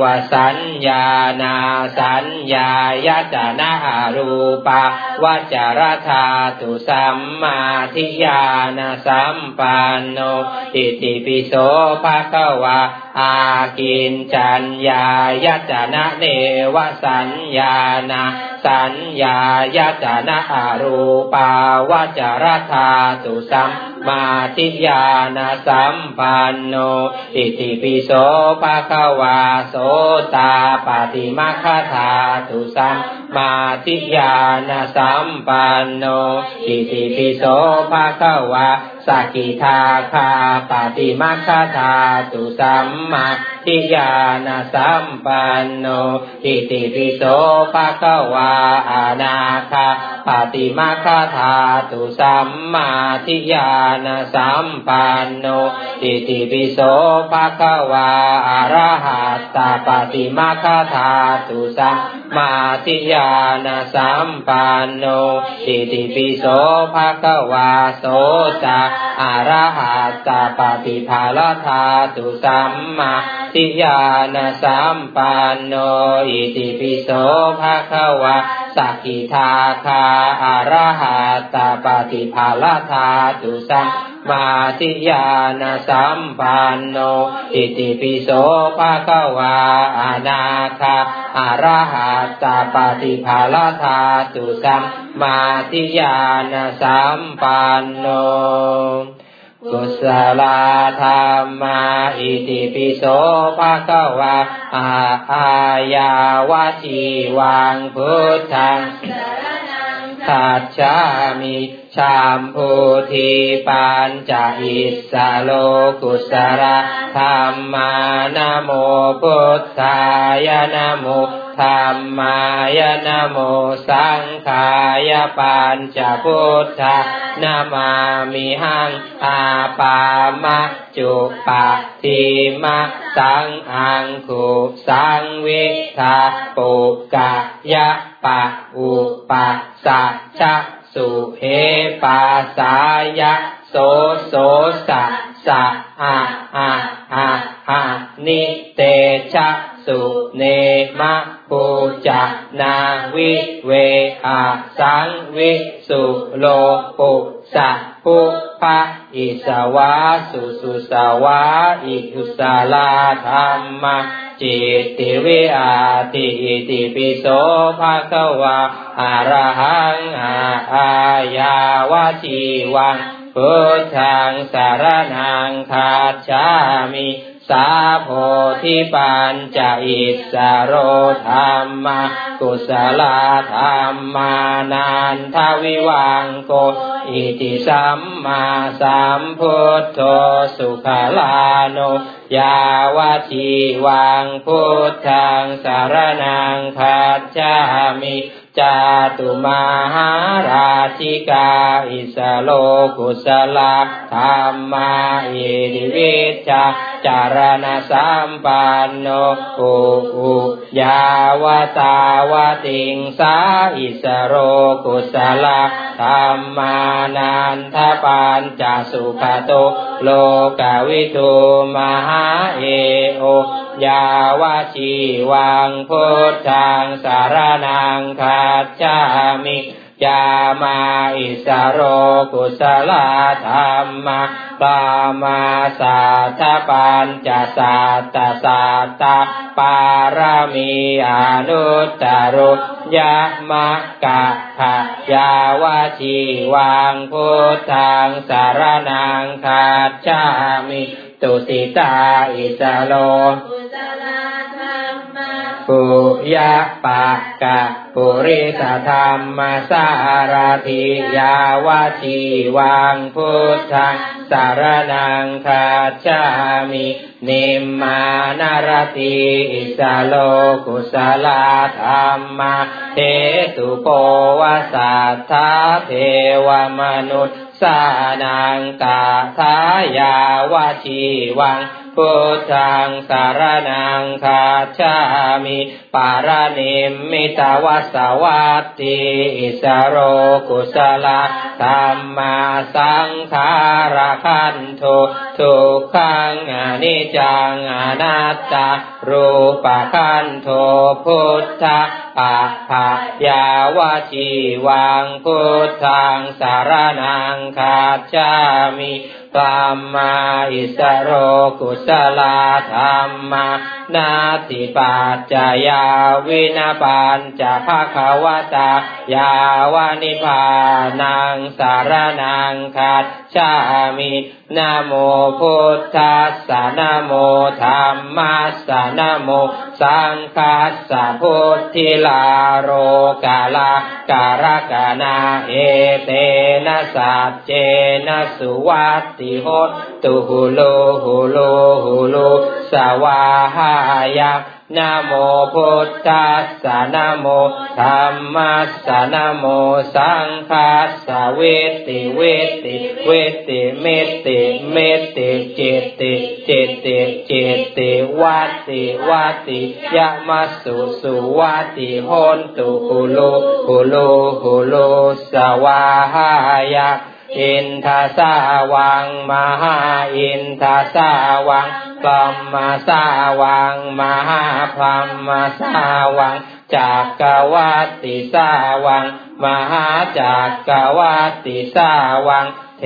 วสัญญานาสัญญายตนะอารูปะวัจรธาตุสัมมาทิญาณสัมปันโนอิติปิโสภะคะวาอากินจัญญายจนะเนวสัญญานาสัญญายตนะอารูปาวัจรธาตุสัมมาทิญาณสัมปันโนอิติปิโสภะคะวาโสตาปฏิมาคธาตุสัมมาทิญาณสัมปันโนอิติปิโสภะคะวาสกิทาคาปฏิมาคธาตุสัมมาทิญาณสัมปันโนอิติปิโสภะคะวาอานาคาปฏิมาคาธาตุสัมมาทิญาณสัมปันโนอิติปิโสภะคะวาอะระหัตตาปฏิมาคาธาตุสัมมาทิญาณสัมปันโนอิติปิโสภะคะวาโสตาอะระหัตตาปฏิภาลธาตุสัมมาทิญาณสัมปันโนอิติปิโสภะคะวาสักขิทาคาอะระหัตตาปฏิภาลธาตุสัมมาทิญาณสัมปันโนอิติปิโสภะคะวาอานาคาอะระหัตตาปฏิภาลธาตุสัมมาทิญาณสัมปันโน กุศลธรรมาอิติปิโสภะคะวาอาอายาวาจีวังพุทธังสารนังทัจฉามิชามพูทีปัญจอิสโลกุสระธรรมานโมพุทธายะนโมธรรมายะนโมสังขายปัญจพุทธานามามิหังอาปามะจุปะทีมะสังอังคุสังวิทาปุกะยะปะอุปะสัจจ สุเหปัสายะโสโสสะสะอะอะอะอะนิเตชะสุเนมะปูจะนาวิเวอาสังวิสุโลปุสะปุปะอิสวาสุสุสวาอิกุสลาธรรมะ จิตติวิอาติอิติปิโสภะคะวะอะระหังอาอายาวาจีวังพุทธังสารนังคาชามิ สาโพธิปัญจอิสสโรธรรมะกุศลธรรมานันทวิวังโก อิติสัมมาสัมพุทโธสุขลาโนยาวาชีวังพุทธังสารนังคัจฉามิ จาตุมหาราชิกาอิสโลกุสลาธรรมาอิริวิจาจารณสัมปันโนอุอุยาวตาวติงสาอิสโรกุสลาธรรมานันทปัญจสุขโตโลกวิทูมหาเอโอ ยาวาชีวังพุทธังสารนังคัจามิยามาอิสโรกุสลาธรรมะปามาสัทปัญจสัตสัตตาปารามีอนุตตรุยะมะกะขะยาวาชีวังพุทธังสารนังคัจามิ ตุสิตาอิสโลกุศลธรรมะปุยะปะกะปุริสธรรมสารถิยาวาชีวังพุทธังสารนังคาจามินิมมานารติอิสโลกุสลาธรรมะเทตุโปวสัทธาเทวมนุษย์ สานังกาทายาวาชีวังพุทธังสารนังคาชามิปารานิมมิตาวสวัตติอิสโรกุสลธรรมาสังคารคันโท สุขังอนิจจังอนัตตารูปคันโทพุทธะปะภายาวชีวังพุทธังสารนังคาจามิธรรมาอิสโรกุสลาธรรมานาติปัจจยาวินาปัญจภาควตายาวานิพานังสารนังคัจฉามินะโมพุทธัสสะนะโมธรรมัสสะนะโมสังคัสสะพุทธิลาโรกาลาการกานาเอเตนะสัจเจนะสุวัตติโหตุหุโลหุโลหุโลสวาหายานะโมพุทธัสสะนะโมธรรมัสสะนะโมสังคัสสะเวติเวติเวติเมติเมติเจติเจติเจติวัติวัติยะมัสสุสุวัติหนตุหุโลหุโลหุโลสวาหายา อินทาสาวังมหาอินทาสาวังกัมมาสาวังมหาพรหมสาวังจากกวัติสาวัง มหาจากกวัติสาวัง เท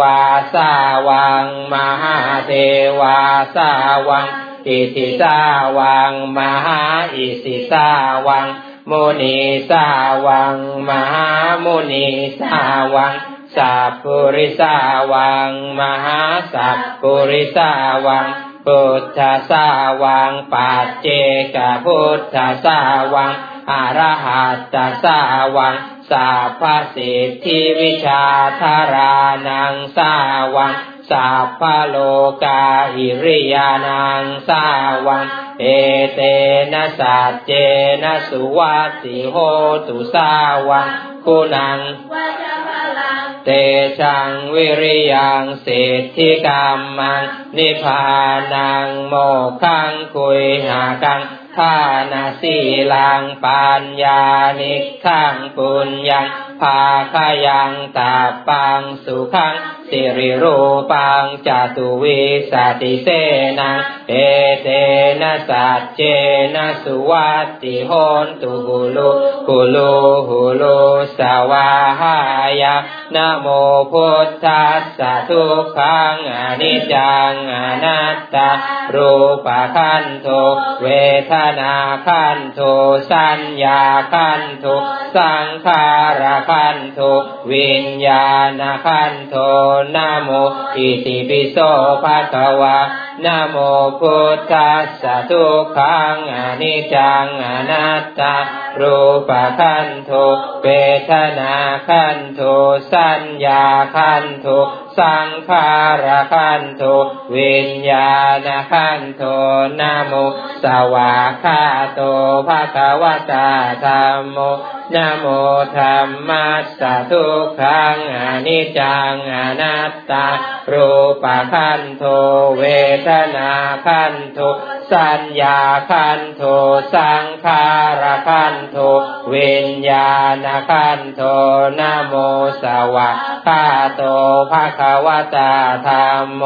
วาสาวัง มหาเทวาสาวัง อิสิสาวัง มหาอิสิสาวัง มุนีสาวัง มหามุนีสาวัง สัพพุริสาวัง มหาสัพพุริสาวัง พุทธสาวังปัจเจกพุทธสาวังอรหัตตสาวังสัพพสิทธิวิชาธารานังสาวังสัพพโลกาอิริยานังสาวัง เอเตนะสัจเจนะสุวัตติโหตุสาวัง คุณังวัจพลัง เตชังวิริยังสิทธิกรรมังนิพพานังโมขังคุยหากังทานาสีลังปัญญานิขังปุญญังภาคยังตาปังสุขัง สิริรูปังจตุวิสติเสนังเอเตนะสัจเจนะสุวัตติโหนตุหุลุหุลุหุลุสวาหายานะโมพุทธัสสะทุกขังอนิจจังอนัตตารูปขันโทเวทนาขันโทสัญญาขันโทสังขารขันโทวิญญาณขันโทนะโมอิติปิโสภะคะวะ นโมพุทธัสสะทุกขังอนิจจังอนัตตารูปขันโทเวทนาขันโทสัญญาขันโทสังขารขันโทวิญญาณขันโทนะโมสวากขาโตภะคะวะตาธัมโมนโมธรรมัสสะทุกขังอนิจจังอนัตตารูปขันโทเวทนาขันโทสัญญาขันโทสังขารขันโทวิญญาณขันโทนโมสวะคาโตภะคะวะตาธัมโม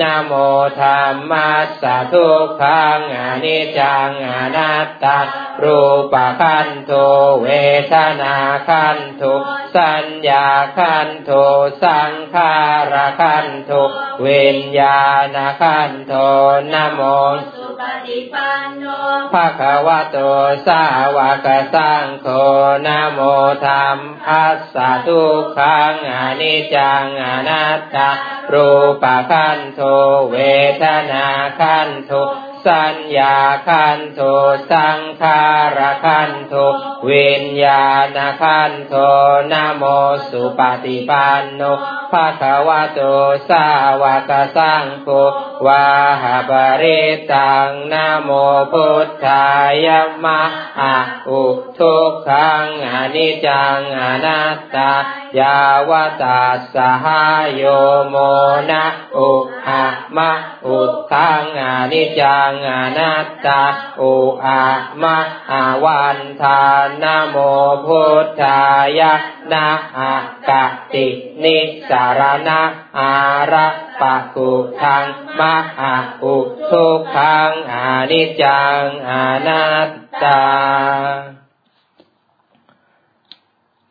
นโมธรรมัสสะทุกขังอนิจจังอนัตตารูปขันโทเวทนาขันโทสัญญาขันโทสังขารขันโทวิญญาณขันโทนะโมสุปฏิปันโนภะคะวะโตสาวกสังโฆนะโมธรรมอัสสะทุกขังอนิจจังอนัตตารูปขันโทเวทนาขันโท สัญญาขันโทสังขารขันโทวิญญาณขันโทนโมสุปฏิปันโนภะคะวะโตสาวกสังโฆวาหาปริตังนโมพุทธายมะอะอุทุกขังอนิจจังอนัตตายาวตาสหายโยโมนะอุอะมะอุทังอนิจังอนัตตาอุอะมะอาวันทานโมพุทธายะนะอะกตินิสารณะอาระปะกุทังมะอะอุทุกขังอนิจังอนัตตา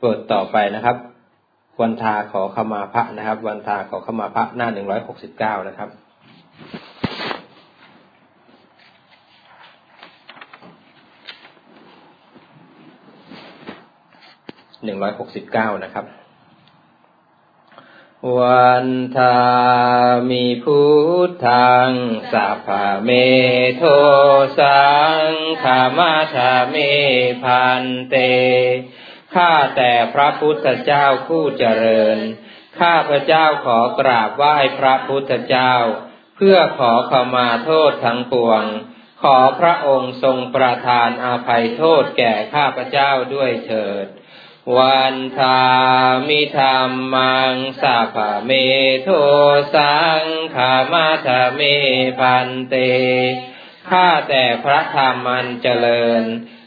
บทต่อไปนะครับ วันทาขอขมาพระนะครับ วันทาขอขมาพระหน้าหนึ่งร้อยหกสิบเก้านะครับ หนึ่งร้อยหกสิบเก้านะครับวันทามีพุทธังสัพพเมโทสังขามาธาเมพันเต ข้าแต่พระพุทธเจ้าผู้เจริญ ข้าพระเจ้าขอกราบไหว้พระพุทธเจ้า เพื่อขอขมาโทษทั้งปวง ขอพระองค์ทรงประทานอาภัยโทษแก่ข้าพระเจ้าด้วยเถิด วันทามิธรรมังสัพเมโทสังขามาธเมพันเต ข้าแต่พระธรรมมันเจริญ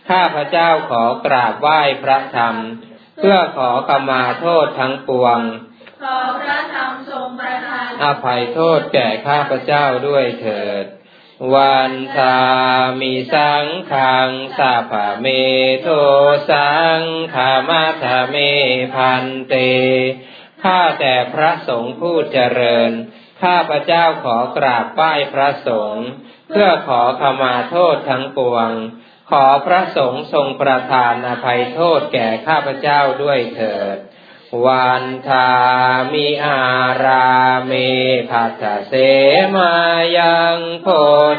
ข้าพระเจ้าขอกราบไหว้พระธรรม เพื่อขอขมาโทษทั้งปวง ขอพระธรรมทรงประทาน อภัยโทษแก่ข้าพระเจ้าด้วยเถิด วันทามีสังขังสัพเมโทสังขามาธเมพันเต ข้าแต่พระสงฆ์ผู้เจริญ ข้าพระเจ้าขอกราบไหว้พระสงฆ์เพื่อขอขมาโทษทั้งปวง ขอพระสงฆ์ทรงประทานอภัยโทษแก่ข้าพระเจ้าด้วยเถิด วันทามิอาราเมพัทเสมายังโพ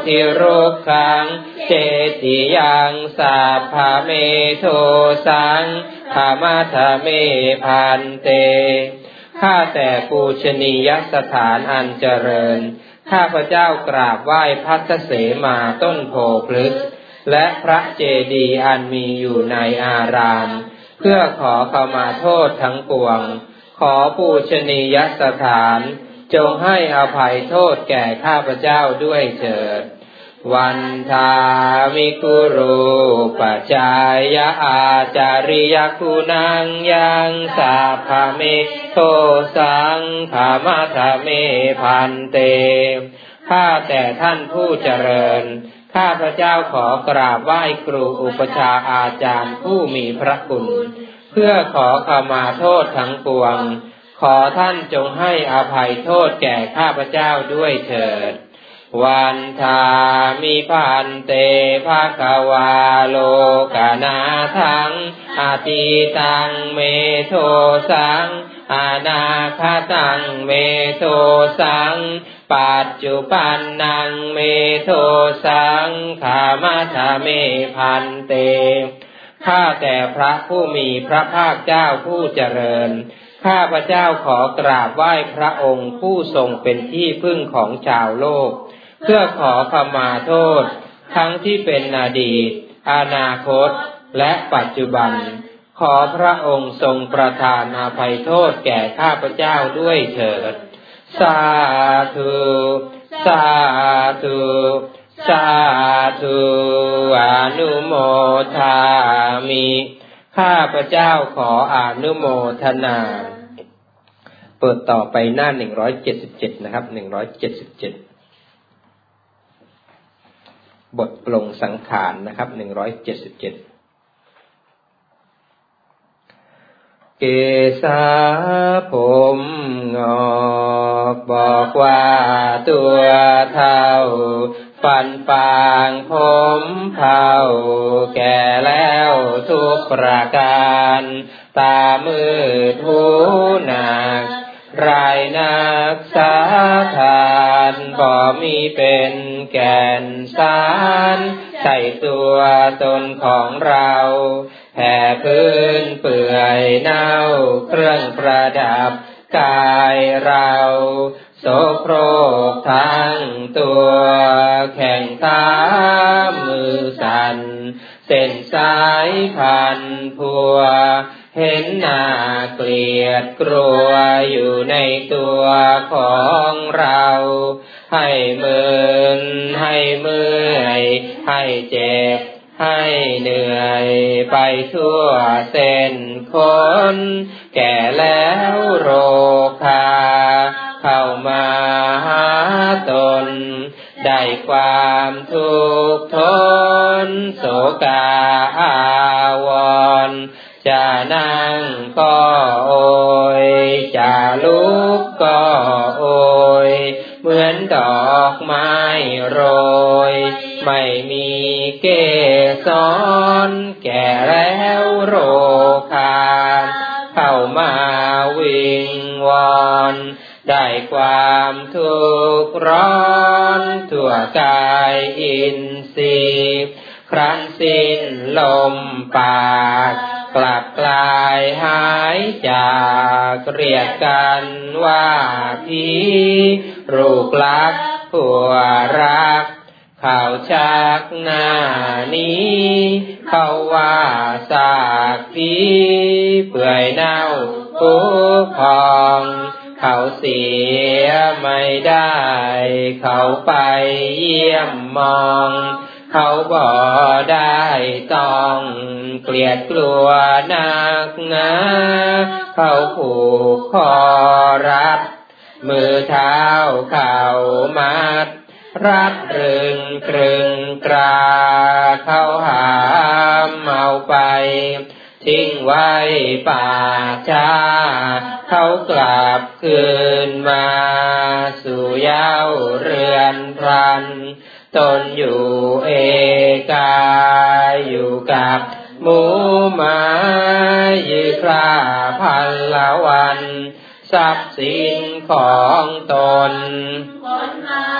ธิรุกขัง เจติยังสัพพเมโทสังขามะทเมพันเต ข้าแต่ปูชนียสถานอันเจริญ ข้าพเจ้ากราบไหว้พัทเสมาต้นโพพลึกและพระเจดีย์อันมีอยู่ในอาราม เพื่อขอขมาโทษทั้งปวง ขอปูชนียสถาน จงให้อภัยโทษแก่ข้าพเจ้าด้วยเถิด วันทามิกุรูปจายะอาจาริยคุณังยังสาภาเมโทสังภามาธเมพันเตข้าแต่ท่านผู้เจริญ ข้าพระเจ้าขอกราบไหว้ครูอุปชาอาจารย์ผู้มีพระคุณ เพื่อขอขมาโทษทั้งปวง ขอท่านจงให้อภัยโทษแก่ข้าพระเจ้าด้วยเถิด วันทามิ ภันเตภะคะวาโลกะนาถังอะตีตังเมโทสัง อะนาคะตังเมโทสัง ปัจจุปปันนังเมโทสังขะมะถะ เมพันเต ข้าแต่พระผู้มีพระภาคเจ้าผู้เจริญ ข้าพระเจ้าขอกราบไหว้พระองค์ผู้ทรงเป็นที่พึ่งของชาวโลก เพื่อขอขมาโทษ ทั้งที่เป็นอดีต อนาคต และปัจจุบัน ขอพระองค์ทรงประทานอาภัยโทษแก่ข้าพระเจ้าด้วยเถิด สาธุสาธุสาธุอนุโมทามิ ข้าพระเจ้าขออนุโมทนา เปิดต่อไปหน้าหนึ่งร้อยเจ็ดสิบเจ็ดนะครับหนึ่งร้อยเจ็ดสิบเจ็ดบทปลงสังขารนะครับหนึ่งร้อยเจ็ดสิบเจ็ด เกษาผมงอกบอกว่าตัวเท่า ฟันปางผมเผาแก่แล้วทุกประการ ตามืดหูหนักไรนักสาทานบ่มีเป็นแก่นสารใส่ตัวตนของเรา แผ่พื้นเปื่อยเน่าเครื่องประดับกายเราโสโครกทั้งตัวแข่งตามือสันเส้นสายพันพัว เห็นหน้าเกลียดกลัวอยู่ในตัวของเรา ให้เมึนให้เมื่อยให้เจ็บ ให้เหนื่อยไปทั่วเส้นคนแก่แล้วโรคา เข้ามาหาตน ได้ความทุกข์ทนโศกาอาวร จะนั่งก็โอย จะลุกก็โอย เหมือนดอกไม้โรย ไม่มีเกสรแก่แล้วโรคาเข้ามาวิงวอนได้ความทุกข์ร้อนทั่วกายอินทรีย์ครั้นสิ้นลมปากกลับกลายหายจากเรียกกันว่าพีรูกลักผัวรัก ขาชักหน้านี้ เขาว่าสากพีเปื่อยเน่าผูพอง เขาเสียไม่ได้ เขาไปเยี่ยมมอง เขาบ่ได้ต้องเกลียดกลัวนักหนาเขาผูกคอรัดมือเท้าเข่ามัด รัดรึงกรึงกราเข้าหามเอาไป ทิ้งไว้ป่าช้าเขากลับคืนมา สู่ย้าเรือนพรัน ตนอยู่เอกาอยู่กับหมูหมายืคราพันละวัน ทรัพย์สินของตนคนมาปันกัน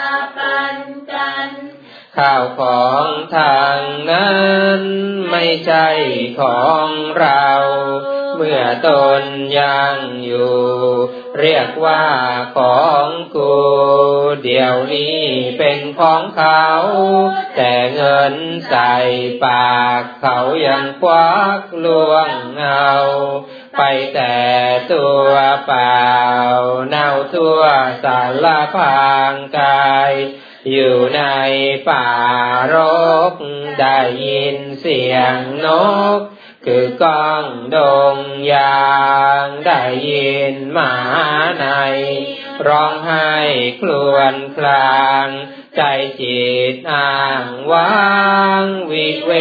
ข้าวของทางนั้นไม่ใช่ของเรา เมื่อตนยังอยู่ เรียกว่าของกู เดี๋ยวนี้เป็นของเขา แต่เงินใส่ปากเขายังควักลวงเอาไปแต่ตัวเปล่า เน่าทั่วสารพางกาย อยู่ในป่ารก ได้ยินเสียงนก คือก้องดงยาง ได้ยินหมาใน ร้องไห้ครวญคราง ใจจิตอ้างว้าง วิเว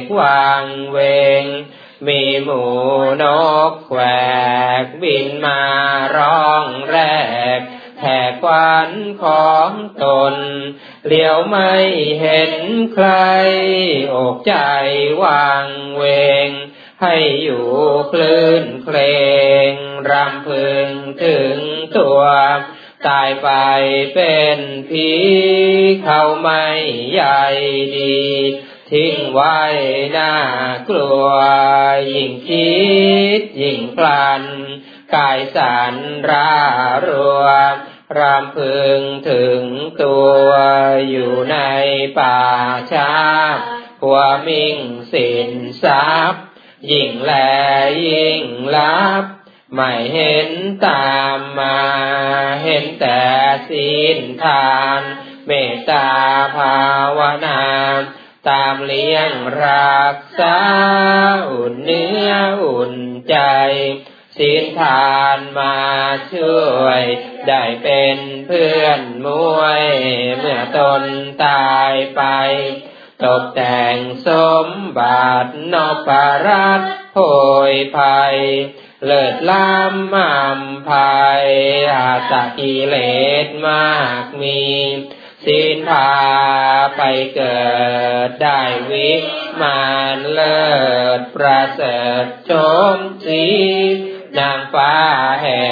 กวางเวง มีหมูนกแขวกบินมาร้องแรก แผ่ควันของตนเลียวไม่เห็นใคร อกใจวางเวง ให้อยู่คลื่นเคลงรำพึงถึงตัวตายไปเป็นผีเขาไม่ใหญ่ดี ทิ้งไว้น่ากลัว ยิ่งคิดยิ่งพลัน กายสันรารัวรำพึงถึงตัวอยู่ในป่าช้าหัวมิ่งสินทรัพย์ยิ่งแลยิ่งลับ ไม่เห็นตามมา เห็นแต่ศีลทาน เมตตาภาวนา ตามเลี้ยงรักษา อุ่นเนื้ออุ่นใจ ศีลทานมาช่วย ได้เป็นเพื่อนมวย เมื่อตนตายไป ตกแต่งสมบัตินพรัตโพยภัย เลิศล้ำมำภัย อาตกิเลสมากมีศีลพาไปเกิดได้วิมานเลิศประเสริฐชมสี นางฟ้าแห่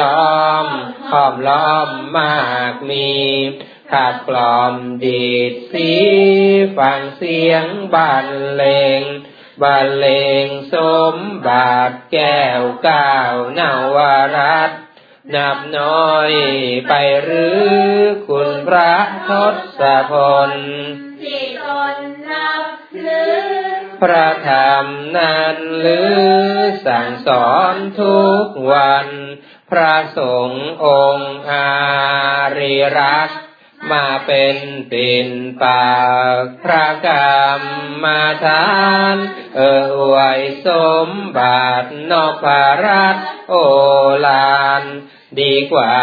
ล้อมห้อมล้อมมากมีขาดกล่อมดีดสีฟังเสียงบรรเลงบรรเลงสมบัติแก้วก้าวนาวรัตน์นับน้อยไปหรือคุณพระทศพลที่ตนนับหรือ พระธรรมนั้นหรือสั่งสอนทุกวัน พระสงฆ์องค์อาริรักษ์มาเป็นปิ่นปากพระกรรมมาทาน เออวยสมบัตินพรัตโอลานดีกว่า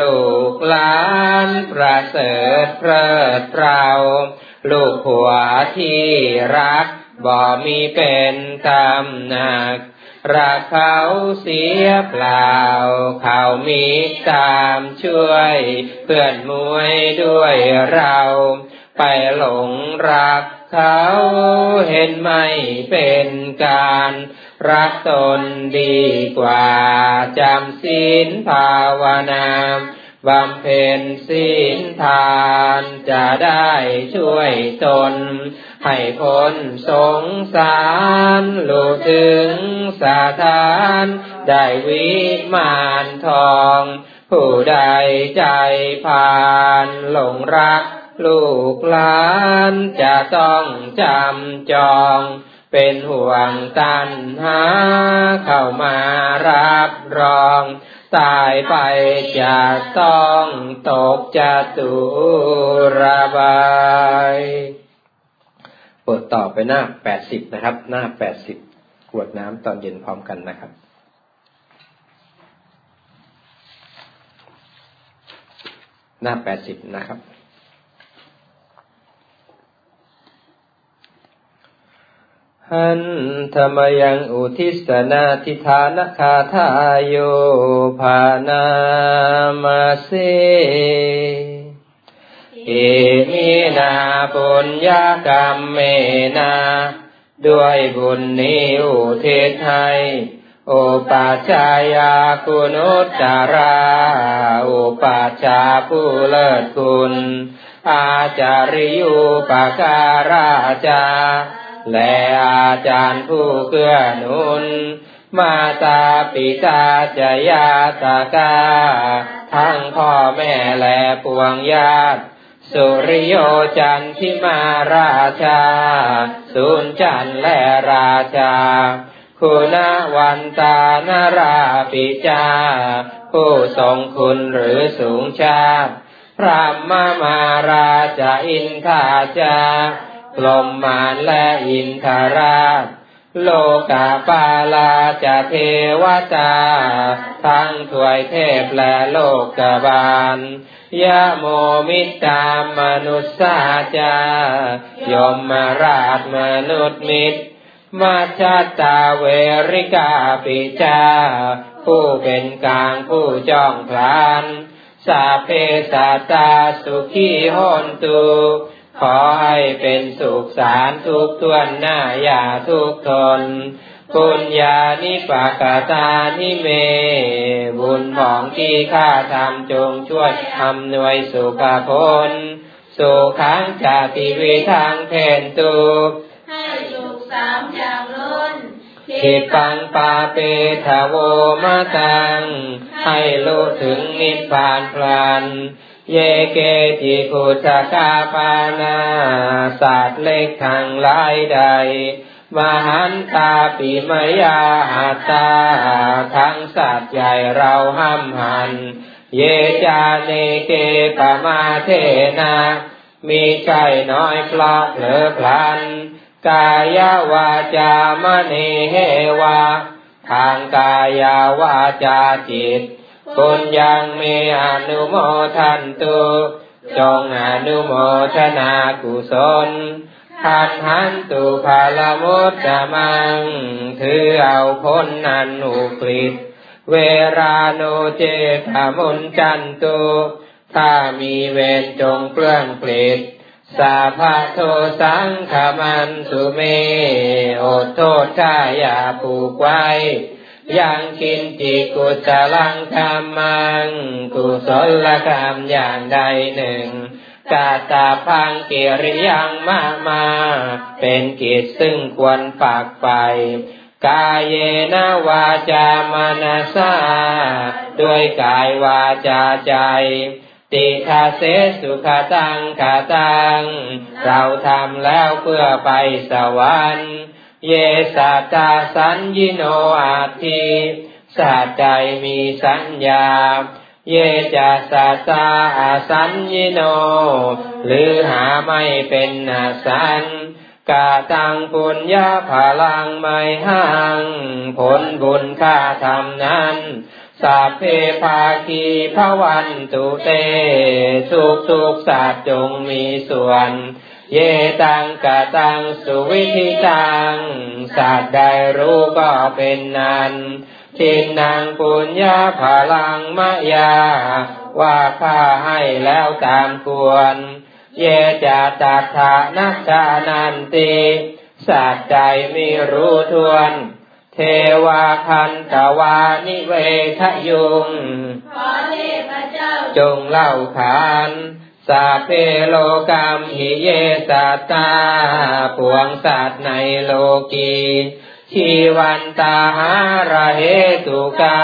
ลูกหลานประเสริฐเพลิดเพราลูกผัวที่รัก บ่มีเป็นตำหนักรักเขาเสียเปล่า เขามีตามช่วย เพื่อนมวยด้วยเรา ไปหลงรักเขาเห็นไม่เป็นการ รักตนดีกว่า จำศีลภาวนา บำเพ็ญศีลทานจะได้ช่วยตน ให้พ้นสงสารลูถึงสาทาน ได้วิมานทอง ผู้ใดใจผ่านหลงรักลูกหลานจะต้องจำจองเป็นห่วงตันหาเข้ามารับรอง ตายไปจะต้องตกจะตุระบายเปิดต่อไปหน้าแปดสิบนะครับ หน้าแปดสิบขวดน้ำตอนเย็นพร้อมกันนะครับหน้าแปดสิบนะครับ หันธรรมยังอุทิศนาทิธานคาทายโยภานามาเสเอมินาปุญญากรรมเมนา ด้วยบุญนี้อุทิศให้โอปัจจายาคุณุตตาราโอปัจจาผู้เลิศคุณ อาจาริยุปการาจา และอาจารย์ผู้เกื้อหนุน มาตาปิตาจยาตากา ทั้งพ่อแม่และปวงญาติ สุริโยจันทิมาราชา สุนจันและราชา คุณวันตานาราปิจา ผู้ทรงคุณหรือสูงชาติพระมมาราชาอินทาจา พรหมานและอินทราช โลกาปาลาจะเทวตา ทั้งถวยเทพและโลกบาลยะโมมิตามนุษสาจายมมาราชมนุษย์มิตรมาชาตาเวริกาปิจา ผู้เป็นกลางผู้จ้องพลาน สาเพสาตาสุขีหนตุ ขอให้เป็นสุขสารทุกทวนหน้าอย่าทุกทนปุญญานิปากาตานิเม บุญของที่ข้าทำจงช่วยทำนวยสุขผลสุขังจาติวิทางแทนตุให้สุขสามอย่างล้นขิปังปาเปทาโวมาตัง ให้รู้ถึงนิพพานพลัน เยเกจิกุตกาปานาสัตว์เล็กทางหลายใด มหันตาปิมยาหาตาทั้งสัตว์ใหญ่เราห้ำหัน เยจาเนเกปมาเทนามีใจน้อยพลอกเหลือพลัน กายวาจามณีเฮวา ทางกายวาจาจิต บุญยังมีอนุโมทันตุจงอนุโมทนากุศลทันหันตุภาลมุตตมัง ถือเอาพ้นนันอุกฤษเวราโนเจตมุนจันตุ ถ้ามีเวรจงเปลื้องปลิดสาพาโทสังขมันสุเมโอโทษถ้าอย่าผูกไว้ ยังกินจิกุศลังธรรมัง กุศลกรรมอย่างใดหนึ่งกาตาพังกิริยังมามา เป็นกิจซึ่งควรฝากไป กายเยนาวาจามนาสาด้วยกายวาจาใจ ติคาเสสุขตังขาตัง เราทำแล้วเพื่อไปสวรรค์ เยสัตตาสัญญิโนอาทิสัตใจมีสัญญา เยจะสัตตาอาสัญญิโน หรือหาไม่เป็นนาสันกาตังปุญญาพลังไม่ห่างผลบุญค่าทำนั้นสัพเพภาคีพวันตุเต สุขสุขสัตจงมีส่วน เยตังกะตังสุวิธิตังสัตว์ใดรู้ก็เป็นนันทินนางปุญญาพลังมะยา ว่าข้าให้แล้วตามควร เยจะตัถานัจานันติสัตว์ใจมีรู้ทวน เทวาคันตวานิเวทยุง ขอเทพเจ้าจงเล่าขาน สาเพโลกรรมหิเยสัตตาปวงสัตว์ในโลกีชีวันตาหาระเหตุกา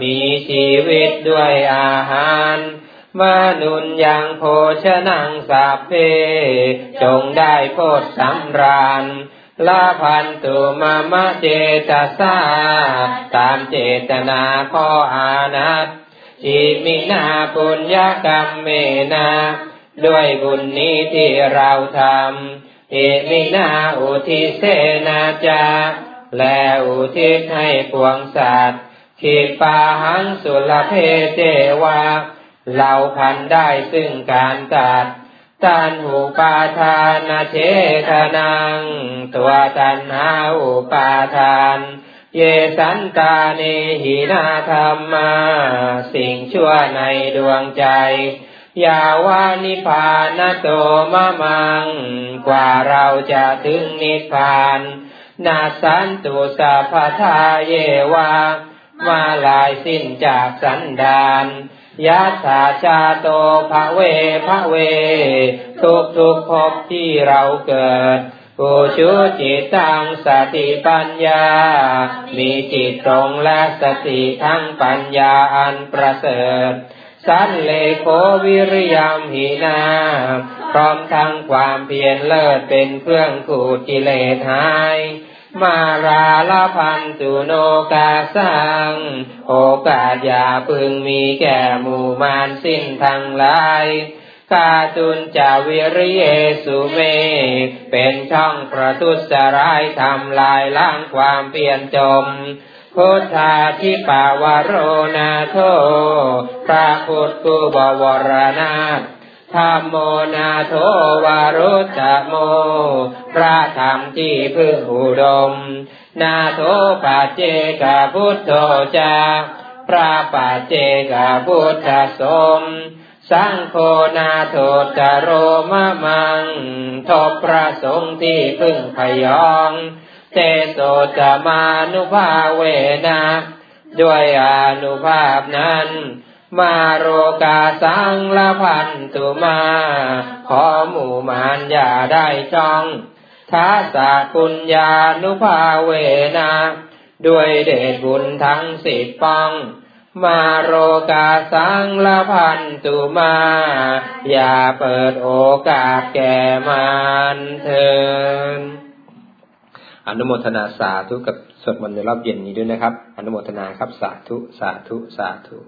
มีชีวิตด้วยอาหารมนุนยังโภชนังสาเพจงได้โพดสำราญลาพันตุมามะเจตสาตามเจตนาข้ออานัต จิมินาปุญญกรรมเมนา ด้วยบุญนี้ที่เราทำอิมินาอุทิเสนาจา และอุทิศให้ปวงสัตว์ขีปาหังสุลเพเจวาเราพันได้ซึ่งการตัดตันหูปาทานเชทนัง ตัวตันหาอุปาทาน เยสันตาเนหินาธรรมา สิ่งชั่วในดวงใจยาวานิพานโตมะมัง กว่าเราจะถึงนิพพานนาสันตุสัพพทาเยวา มาลายสิ้นจากสันดานยัตถาชาโตภะเวภะเว ทุกทุกภพที่เราเกิด ผู้ชุจิตตังสติปัญญา มีจิตตรงและสติทั้งปัญญาอันประเสริฐ สันเลโควิริยมหินา พร้อมทั้งความเพียรเลิศเป็นเครื่องขูดกิเลสหาย มาราลพันตุโนกาสัง โอกาสอย่าพึงมีแก่หมู่มารสิ้นทั้งหลาย กาตุนจาวิริเยสุเม เป็นช่องประทุษร้ายทำลายล้างความเปลี่ยนจมพุทธาทิปาวโรนาโทพระพุทธกูบวรนาถธรรมโมนาโทวารุตโม พระธรรมที่พึ่งอุดม นาโทปัจเจกพุทโธจาพระปัจเจกพุทธสม สังโฆนาโทจโรมะมังทบพระสงฆ์ที่พึ่งพยองเตโสจะมานุภาเวนะด้วยอนุภาพนั้น มาโรกาสังละพันตุมา ขอหมู่มานอย่าได้จ้องท้าสาคุญญานุภาเวนะด้วยเดชบุญทั้งสิบปอง มาโรกาสังละพันตุมา อย่าเปิดโอกาสแก่มันเถินอนุโมทนาสาธุกับสวดมนต์ในรอบเย็นนี้ด้วยนะครับ อนุโมทนาครับสาธุ สาธุ สาธุ